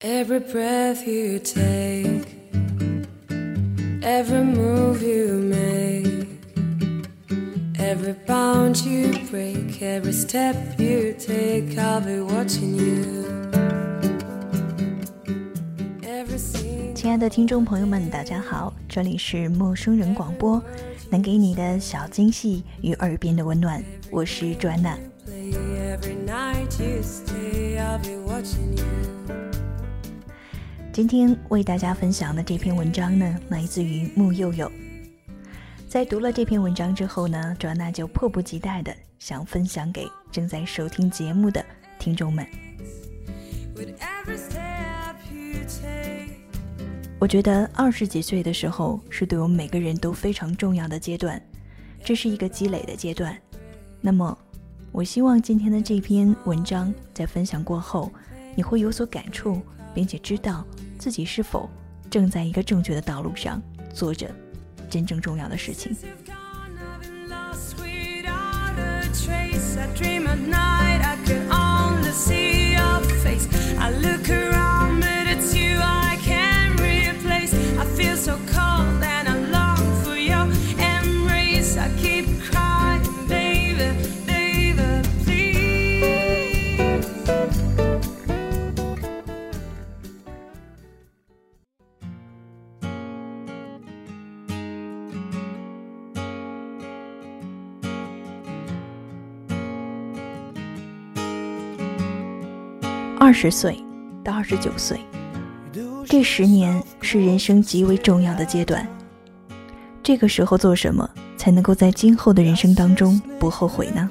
Every breath you take, every move you make, every bound you break, every step you take, I'll be watching you. Every 亲爱的听众朋友们，大家好，这里是陌生人广播，能给你的小惊喜与耳边的温暖，我是转娜。今天为大家分享的这篇文章呢，来自于木佑佑。在读了这篇文章之后呢，卓娜就迫不及待的想分享给正在收听节目的听众们。我觉得二十几岁的时候是对我们每个人都非常重要的阶段，这是一个积累的阶段。那么，我希望今天的这篇文章在分享过后，你会有所感触，并且知道自己是否正在一个正确的道路上做着真正重要的事情。二十岁到二十九岁，这十年是人生极为重要的阶段。这个时候做什么才能够在今后的人生当中不后悔呢？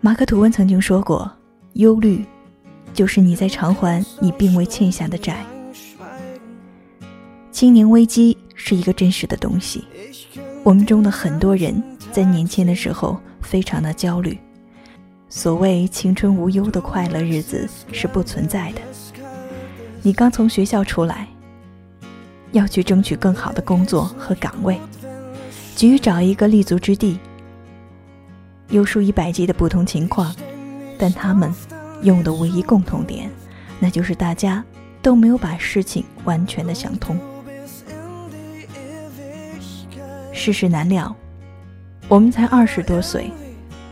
马克·吐温曾经说过：“忧虑就是你在偿还你并未欠下的债。”青年危机是一个真实的东西，我们中的很多人在年轻的时候非常的焦虑。所谓青春无忧的快乐日子是不存在的。你刚从学校出来，要去争取更好的工作和岗位，急于找一个立足之地。有数以百计的不同情况，但他们用的唯一共同点，那就是大家都没有把事情完全的想通。世事难料，我们才二十多岁。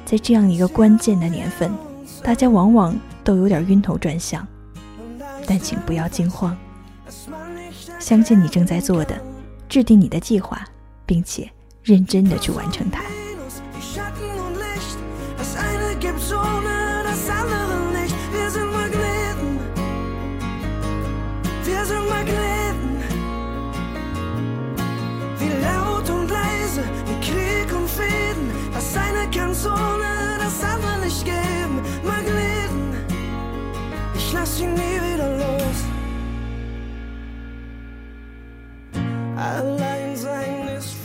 在这样一个关键的年份，大家往往都有点晕头转向，但请不要惊慌，相信你正在做的，制定你的计划，并且认真的去完成它。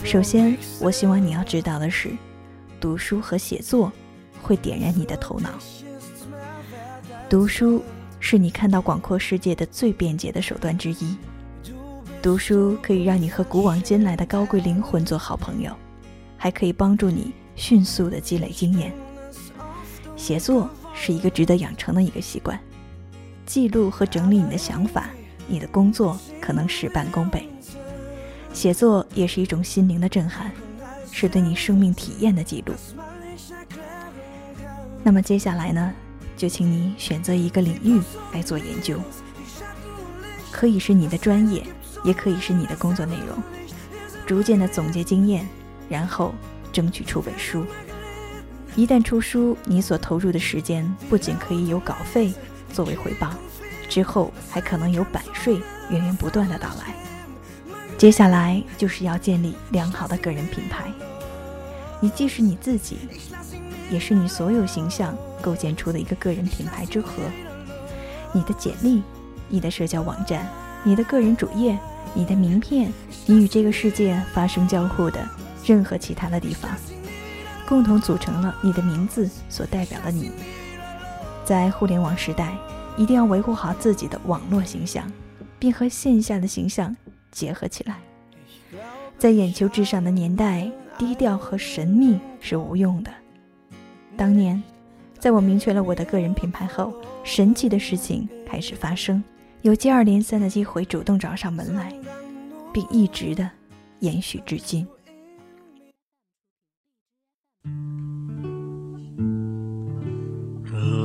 首先，我希望你要知道的是，读书和写作会点燃你的头脑。读书是你看到广阔世界的最便捷的手段之一。读书可以让你和古往今来的高贵灵魂做好朋友，还可以帮助你迅速的积累经验。写作是一个值得养成的一个习惯，记录和整理你的想法，你的工作可能事半功倍。写作也是一种心灵的震撼，是对你生命体验的记录。那么接下来呢，就请你选择一个领域来做研究，可以是你的专业，也可以是你的工作内容，逐渐的总结经验，然后争取出本书。一旦出书，你所投入的时间不仅可以有稿费作为回报，之后还可能有版税源源不断的到来。接下来就是要建立良好的个人品牌，你既是你自己，也是你所有形象构建出的一个个人品牌之和。你的简历、你的社交网站、你的个人主页、你的名片，你与这个世界发生交互的任何其他的地方，共同组成了你的名字所代表的你。在互联网时代，一定要维护好自己的网络形象，并和线下的形象结合起来。在眼球至上的年代，低调和神秘是无用的。当年，在我明确了我的个人品牌后，神奇的事情开始发生，有接二连三的机会主动找上门来，并一直的延续至今。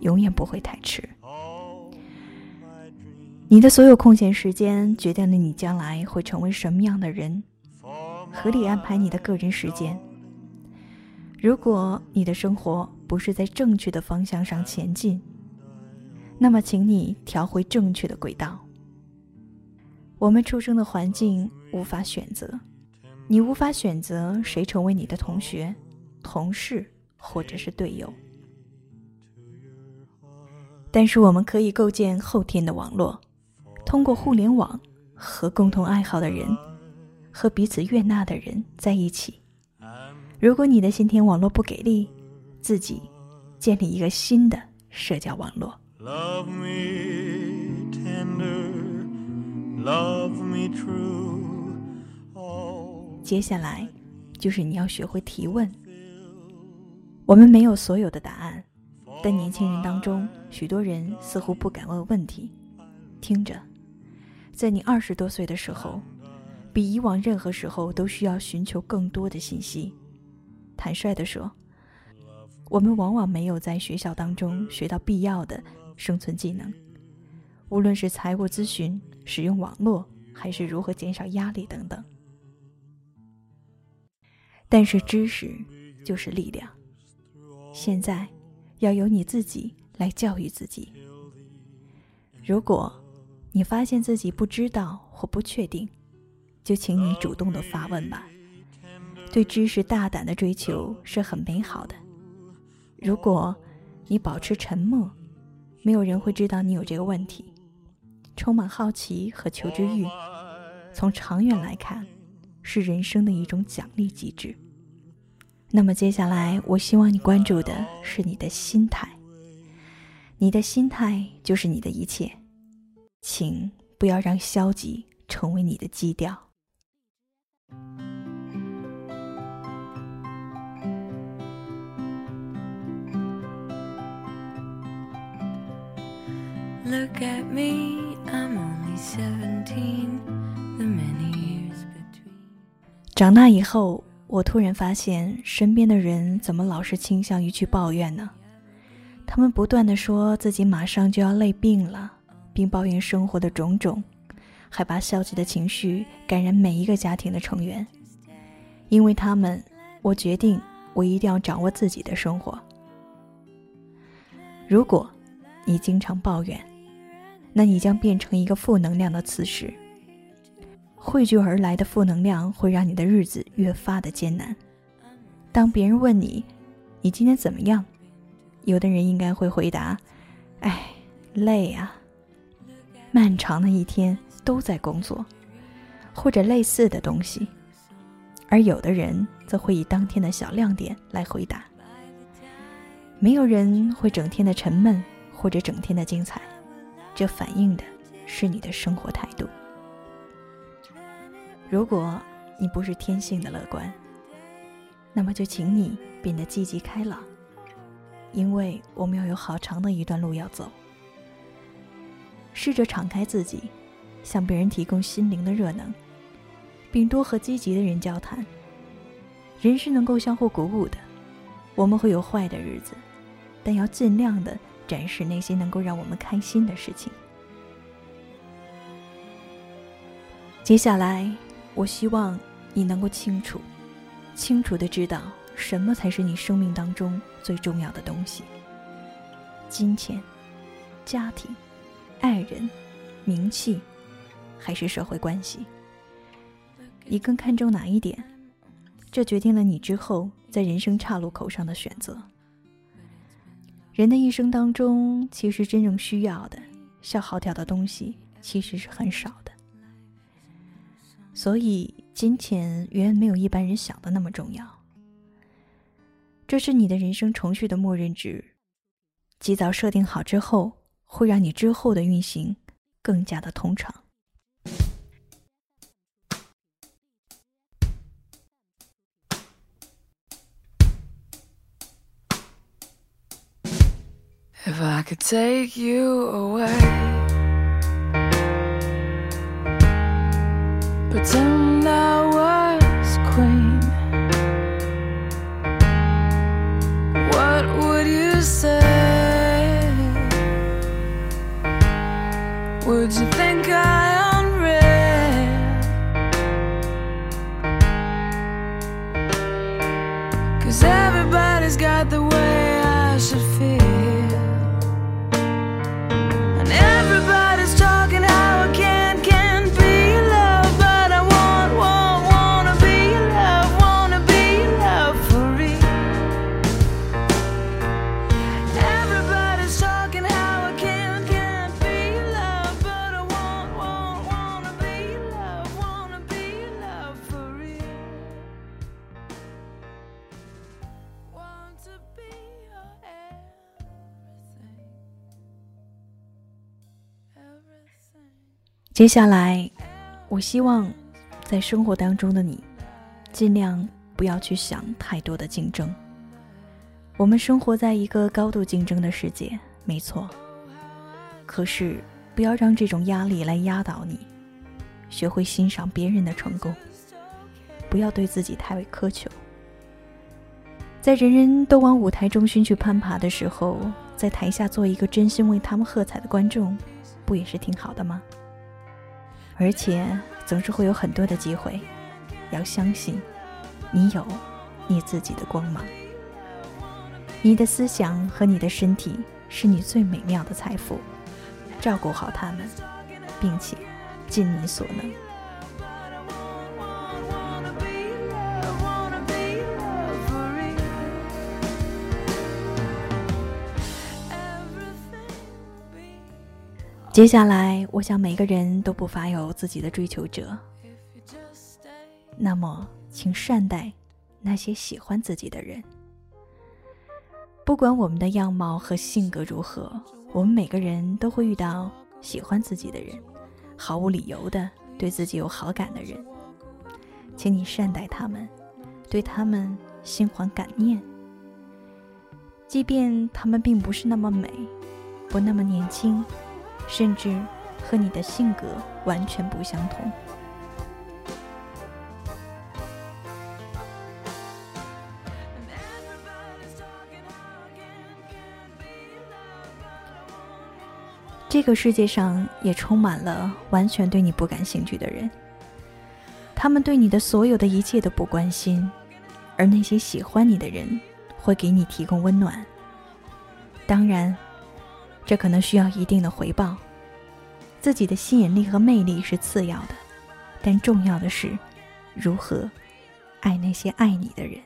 永远不会太迟。你的所有空闲时间决定了你将来会成为什么样的人，合理安排你的个人时间。如果你的生活不是在正确的方向上前进，那么请你调回正确的轨道。我们出生的环境无法选择，你无法选择谁成为你的同学、同事或者是队友。但是我们可以构建后天的网络，通过互联网和共同爱好的人和彼此悦纳的人在一起。如果你的先天网络不给力，自己建立一个新的社交网络。Love me tender, love me true. Oh, 接下来就是你要学会提问。我们没有所有的答案，但年轻人当中，许多人似乎不敢问问题。听着，在你二十多岁的时候，比以往任何时候都需要寻求更多的信息。坦率地说，我们往往没有在学校当中学到必要的生存技能，无论是财务咨询、使用网络，还是如何减少压力等等。但是知识就是力量，现在要由你自己来教育自己。如果你发现自己不知道或不确定，就请你主动的发问吧。对知识大胆的追求是很美好的。如果你保持沉默，没有人会知道你有这个问题。充满好奇和求知欲，从长远来看，是人生的一种奖励机制。那么接下来，我希望你关注的是你的心态。你的心态就是你的一切，请不要让消极成为你的基调。Look at me, I'm only 17. The many years between. 长大以后，我突然发现身边的人怎么老是倾向于去抱怨呢？他们不断的说自己马上就要累病了，并抱怨生活的种种，还把消极的情绪感染每一个家庭的成员。因为他们，我决定我一定要掌握自己的生活。如果你经常抱怨，那你将变成一个负能量的磁石。汇聚而来的负能量会让你的日子越发的艰难。当别人问你：“你今天怎么样？”有的人应该会回答：“哎，累啊，漫长的一天都在工作，或者类似的东西。”而有的人则会以当天的小亮点来回答。没有人会整天的沉闷或者整天的精彩，这反映的是你的生活态度。如果你不是天性的乐观，那么就请你变得积极开朗，因为我们要有好长的一段路要走。试着敞开自己，向别人提供心灵的热能，并多和积极的人交谈。人是能够相互鼓舞的，我们会有坏的日子，但要尽量的展示那些能够让我们开心的事情。接下来，我希望你能够清楚、清楚的知道什么才是你生命当中最重要的东西：金钱、家庭、爱人、名气，还是社会关系？你更看重哪一点？这决定了你之后在人生岔路口上的选择。人的一生当中，其实真正需要的、消耗掉的东西其实是很少的。所以，金钱远远没有一般人想的那么重要。这是你的人生程序的默认值，及早设定好之后，会让你之后的运行更加的通畅。If I could take you away, pretend I was queen, what would you say? Would 接下来，我希望在生活当中的你，尽量不要去想太多的竞争。我们生活在一个高度竞争的世界，没错。可是，不要让这种压力来压倒你，学会欣赏别人的成功，不要对自己太为苛求。在人人都往舞台中心去攀爬的时候，在台下做一个真心为他们喝彩的观众，不也是挺好的吗？而且总是会有很多的机会，要相信，你有你自己的光芒。你的思想和你的身体是你最美妙的财富，照顾好他们，并且尽你所能。接下来，我想每个人都不乏有自己的追求者，那么请善待那些喜欢自己的人。不管我们的样貌和性格如何，我们每个人都会遇到喜欢自己的人，毫无理由的对自己有好感的人。请你善待他们，对他们心怀感念，即便他们并不是那么美，不那么年轻，甚至和你的性格完全不相同。这个世界上也充满了完全对你不感兴趣的人，他们对你的所有的一切都不关心，而那些喜欢你的人会给你提供温暖。当然，这可能需要一定的回报。自己的吸引力和魅力是次要的，但重要的是如何爱那些爱你的人。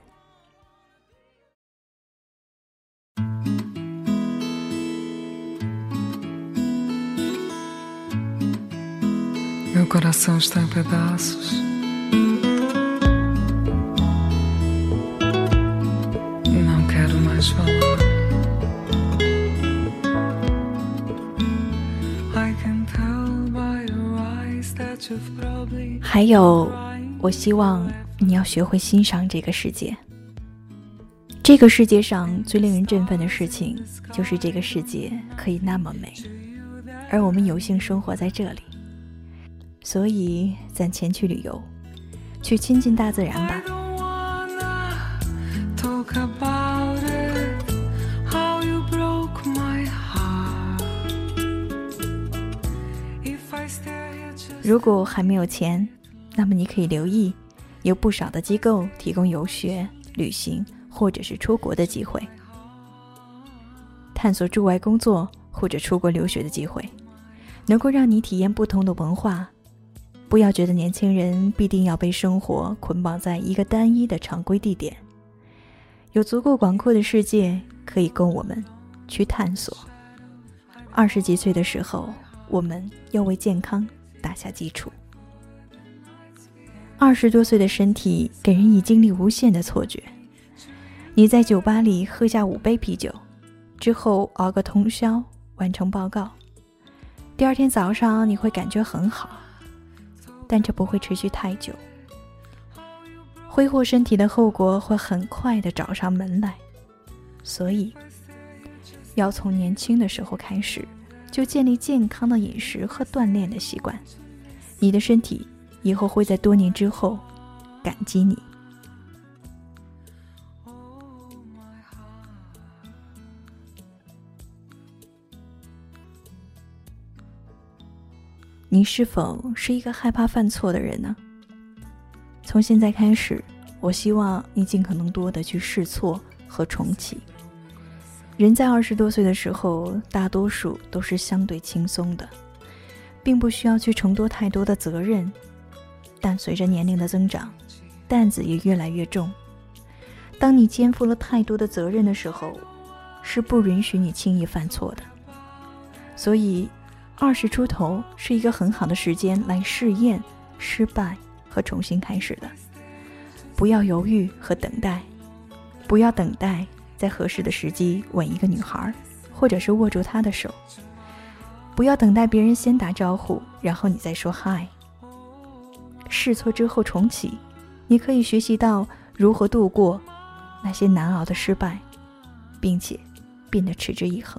Meu coração está em pedaços. 还有，我希望你要学会欣赏这个世界。这个世界上最令人振奋的事情，就是这个世界可以那么美，而我们有幸生活在这里。所以，攒钱去旅游，去亲近大自然吧如果还没有钱，那么你可以留意，有不少的机构提供游学、旅行或者是出国的机会，探索驻外工作或者出国留学的机会，能够让你体验不同的文化。不要觉得年轻人必定要被生活捆绑在一个单一的常规地点，有足够广阔的世界可以供我们去探索。二十几岁的时候，我们要为健康打下基础。二十多岁的身体给人以精力无限的错觉。你在酒吧里喝下五杯啤酒，之后熬个通宵完成报告，第二天早上你会感觉很好，但这不会持续太久。挥霍身体的后果会很快的找上门来，所以要从年轻的时候开始就建立健康的饮食和锻炼的习惯，你的身体以后会在多年之后感激你。你是否是一个害怕犯错的人呢？从现在开始，我希望你尽可能多的去试错和重启。人在二十多岁的时候，大多数都是相对轻松的，并不需要去承多太多的责任。但随着年龄的增长，担子也越来越重。当你肩负了太多的责任的时候，是不允许你轻易犯错的。所以。二十出头是一个很好的时间来试验、失败和重新开始的。不要犹豫和等待，不要等待在合适的时机吻一个女孩，或者是握住她的手。不要等待别人先打招呼，然后你再说嗨。试错之后重启，你可以学习到如何度过那些难熬的失败，并且变得持之以恒。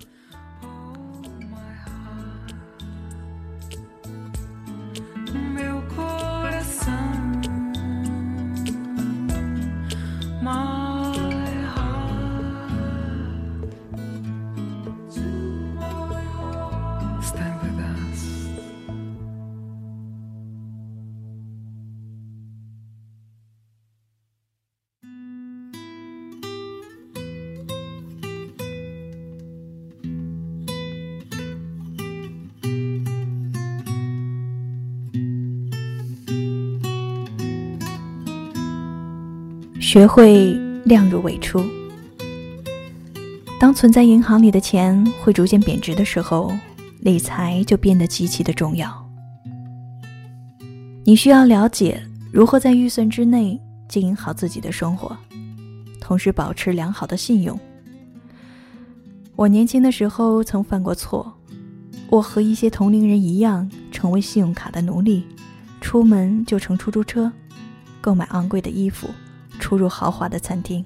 学会量入为出。当存在银行里的钱会逐渐贬值的时候，理财就变得极其的重要。你需要了解如何在预算之内经营好自己的生活，同时保持良好的信用。我年轻的时候曾犯过错，我和一些同龄人一样，成为信用卡的奴隶，出门就乘出租车，购买昂贵的衣服。出入豪华的餐厅，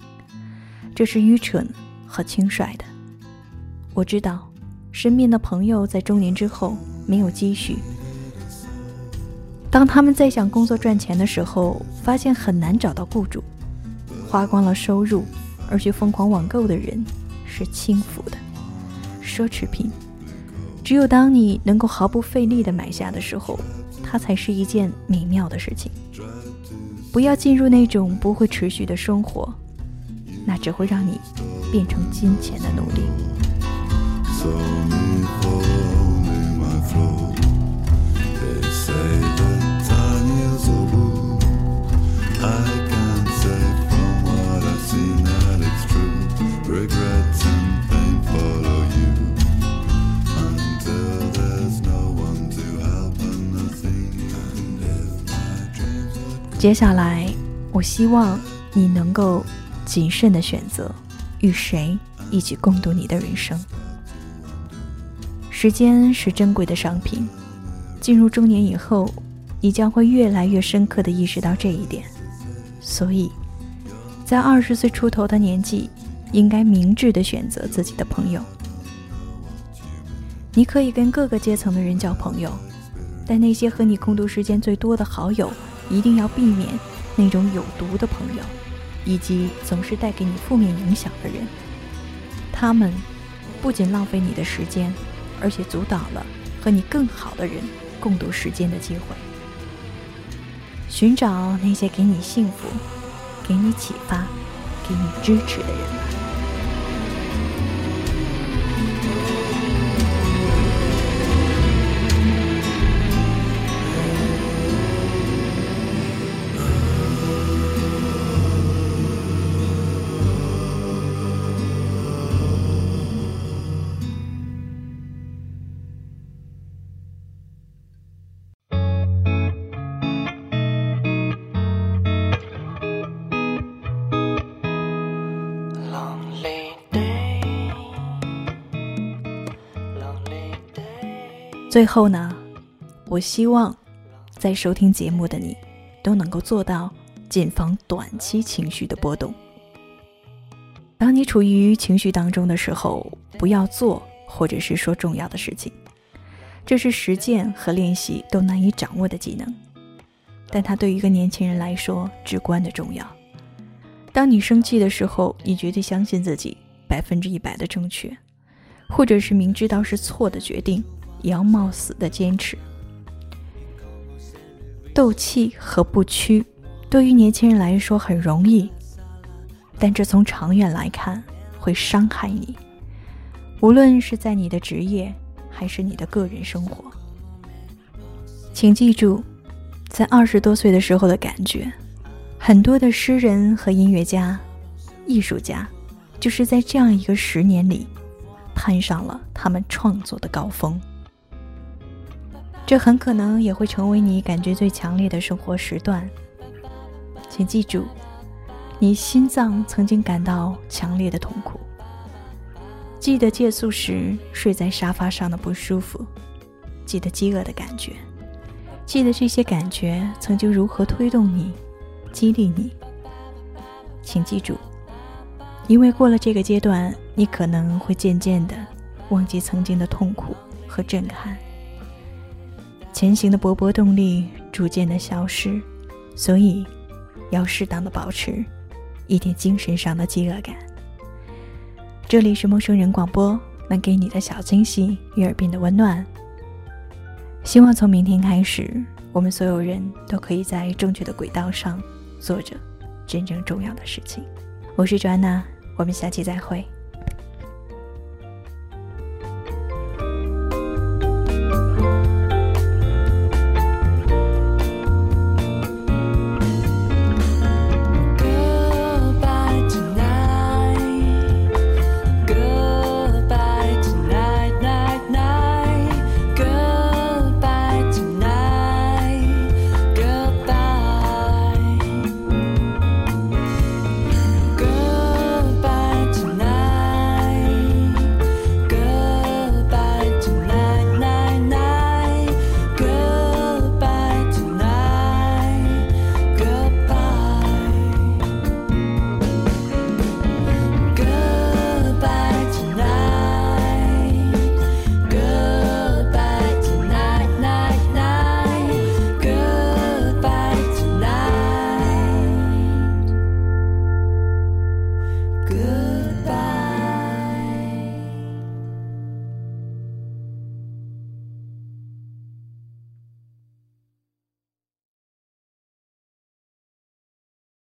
这是愚蠢和轻率的。我知道，身边的朋友在中年之后没有积蓄，当他们在想工作赚钱的时候，发现很难找到雇主，花光了收入而去疯狂网购的人是轻浮的奢侈品。只有当你能够毫不费力的买下的时候，它才是一件美妙的事情。不要进入那种不会持续的生活，那只会让你变成金钱的奴隶。接下来，我希望你能够谨慎的选择与谁一起共度你的人生。时间是珍贵的商品，进入中年以后，你将会越来越深刻的意识到这一点。所以，在二十岁出头的年纪，应该明智的选择自己的朋友。你可以跟各个阶层的人交朋友，但那些和你共度时间最多的好友。一定要避免那种有毒的朋友，以及总是带给你负面影响的人。他们不仅浪费你的时间，而且阻挡了和你更好的人共度时间的机会。寻找那些给你幸福、给你启发、给你支持的人。最后呢，我希望在收听节目的你都能够做到谨防短期情绪的波动。当你处于情绪当中的时候，不要做或者是说重要的事情，这是实践和练习都难以掌握的技能，但它对于一个年轻人来说至关的重要。当你生气的时候，你绝对相信自己百分之一百的正确，或者是明知道是错的决定，也要冒死的坚持。斗气和不屈，对于年轻人来说很容易。但这从长远来看会伤害你，无论是在你的职业还是你的个人生活。请记住，在二十多岁的时候的感觉，很多的诗人和音乐家、艺术家，就是在这样一个十年里，攀上了他们创作的高峰。这很可能也会成为你感觉最强烈的生活时段。请记住。你心脏曾经感到强烈的痛苦，记得借宿时睡在沙发上的不舒服，记得饥饿的感觉，记得这些感觉曾经如何推动你、激励你。请记住，因为过了这个阶段，你可能会渐渐的忘记曾经的痛苦和震撼，前行的勃勃动力逐渐的消失，所以要适当的保持。一点精神上的饥饿感。这里是陌生人广播，能给你的小惊喜与耳边的温暖。希望从明天开始，我们所有人都可以在正确的轨道上做着真正重要的事情。我是卓安娜，我们下期再会。